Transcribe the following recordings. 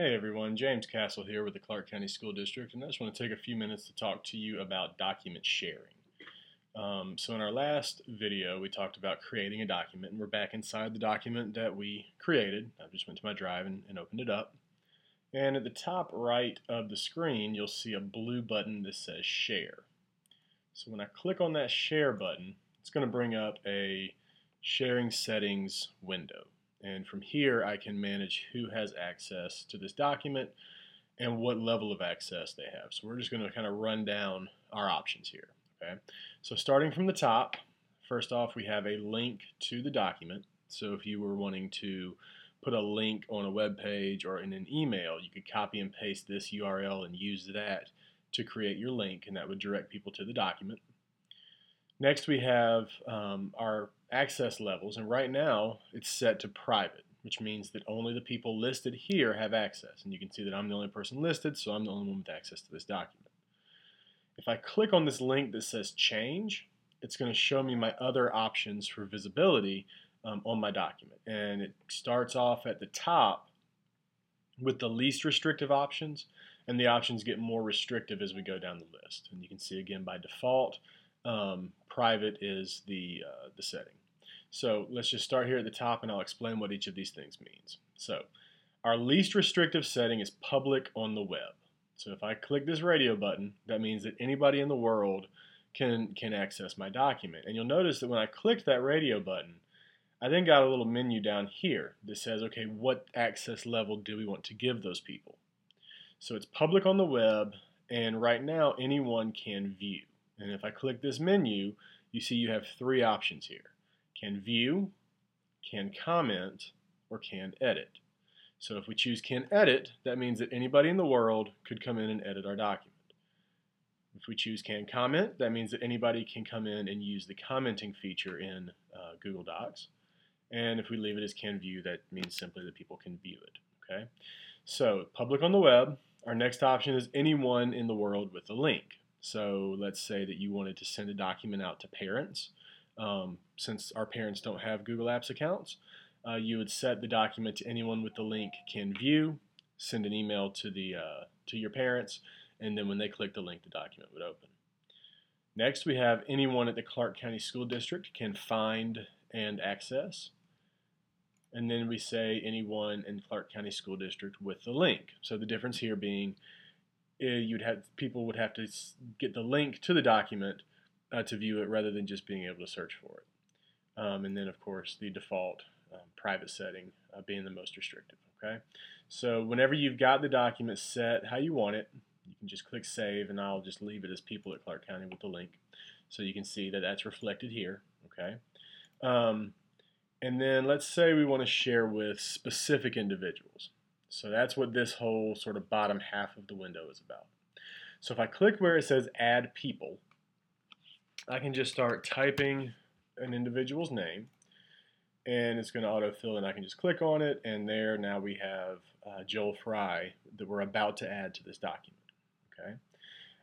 Hey everyone, James Castle here with the Clark County School District, and I just want to take a few minutes to talk to you about document sharing. Um, so in our last video, we talked about creating a document, and we're back inside the document that we created. I just went to my drive and, and opened it up. And at the top right of the screen, you'll see a blue button that says Share. So when I click on that Share button, it's going to bring up a Sharing Settings window. And from here, I can manage who has access to this document and what level of access they have. So we're just going to kind of run down our options here. Okay. So starting from the top, first off, we have a link to the document. So if you were wanting to put a link on a web page or in an email, you could copy and paste this URL and use that to create your link, and that would direct people to the document. Next, we have um, our access levels, and right now it's set to private, which means that only the people listed here have access. And you can see that I'm the only person listed, so I'm the only one with access to this document. If I click on this link that says change, it's going to show me my other options for visibility um, on my document. And it starts off at the top with the least restrictive options, and the options get more restrictive as we go down the list. And you can see again by default, um, private is the, uh, the setting. So let's just start here at the top and I'll explain what each of these things means. So our least restrictive setting is public on the web. So if I click this radio button, that means that anybody in the world can, can access my document. And you'll notice that when I clicked that radio button, I then got a little menu down here that says, okay, what access level do we want to give those people? So it's public on the web, and right now anyone can view. And if I click this menu, you see you have three options here. Can view, can comment, or can edit. So if we choose can edit, that means that anybody in the world could come in and edit our document. If we choose can comment, that means that anybody can come in and use the commenting feature in uh, Google Docs. And if we leave it as can view, that means simply that people can view it. Okay. So public on the web. Our next option is anyone in the world with a link. So let's say that you wanted to send a document out to parents. Um, since our parents don't have Google Apps accounts, uh, you would set the document to anyone with the link can view, send an email to the uh, to your parents, and then when they click the link, the document would open. Next, we have anyone at the Clark County School District can find and access. And then we say anyone in Clark County School District with the link. So the difference here being you'd have people would have to get the link to the document uh, to view it rather than just being able to search for it. Um, and then, of course, the default um, private setting uh, being the most restrictive. Okay, so whenever you've got the document set how you want it, you can just click Save, and I'll just leave it as people at Clark County with the link, so you can see that that's reflected here. Okay. Um, and then let's say we want to share with specific individuals. So that's what this whole sort of bottom half of the window is about. So if I click where it says add people, I can just start typing an individual's name and it's going to autofill and I can just click on it and there now we have uh, Joel Fry that we're about to add to this document. Okay.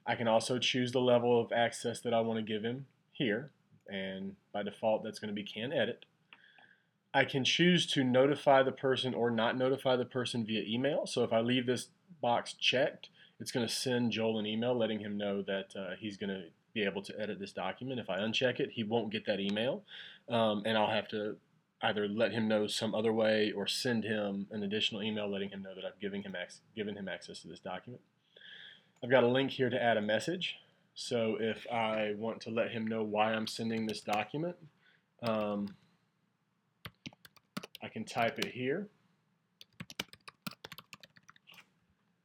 I can also choose the level of access that I want to give him here and by default that's going to be can edit. I can choose to notify the person or not notify the person via email. So if I leave this box checked, it's going to send Joel an email letting him know that uh, he's going to be able to edit this document. If I uncheck it, he won't get that email, um, and I'll have to either let him know some other way or send him an additional email letting him know that I've given him, given him access to this document. I've got a link here to add a message. So if I want to let him know why I'm sending this document, um, I can type it here.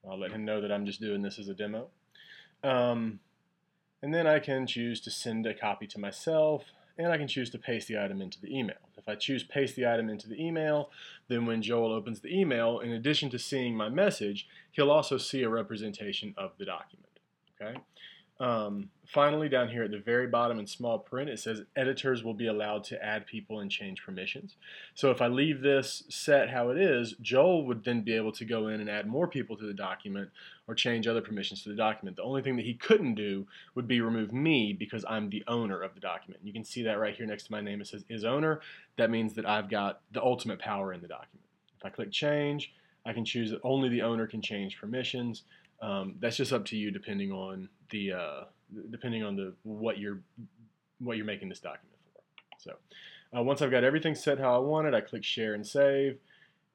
I'll let him know that I'm just doing this as a demo. Um, and then I can choose to send a copy to myself, and I can choose to paste the item into the email. If I choose paste the item into the email, then when Joel opens the email, in addition to seeing my message, he'll also see a representation of the document. Okay. Um, finally, down here at the very bottom in small print, it says editors will be allowed to add people and change permissions. So if I leave this set how it is, Joel would then be able to go in and add more people to the document or change other permissions to the document. The only thing that he couldn't do would be remove me because I'm the owner of the document. You can see that right here next to my name. It says is owner. That means that I've got the ultimate power in the document. If I click change, I can choose that only the owner can change permissions. Um, that's just up to you, depending on the uh, depending on the what you're what you're making this document for. So uh, once I've got everything set how I want it, I click Share and Save.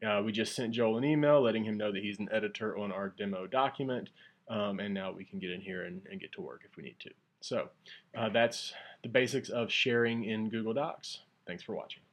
Uh, we just sent Joel an email letting him know that he's an editor on our demo document, um, and now we can get in here and, and, get to work if we need to. So uh, that's the basics of sharing in Google Docs. Thanks for watching.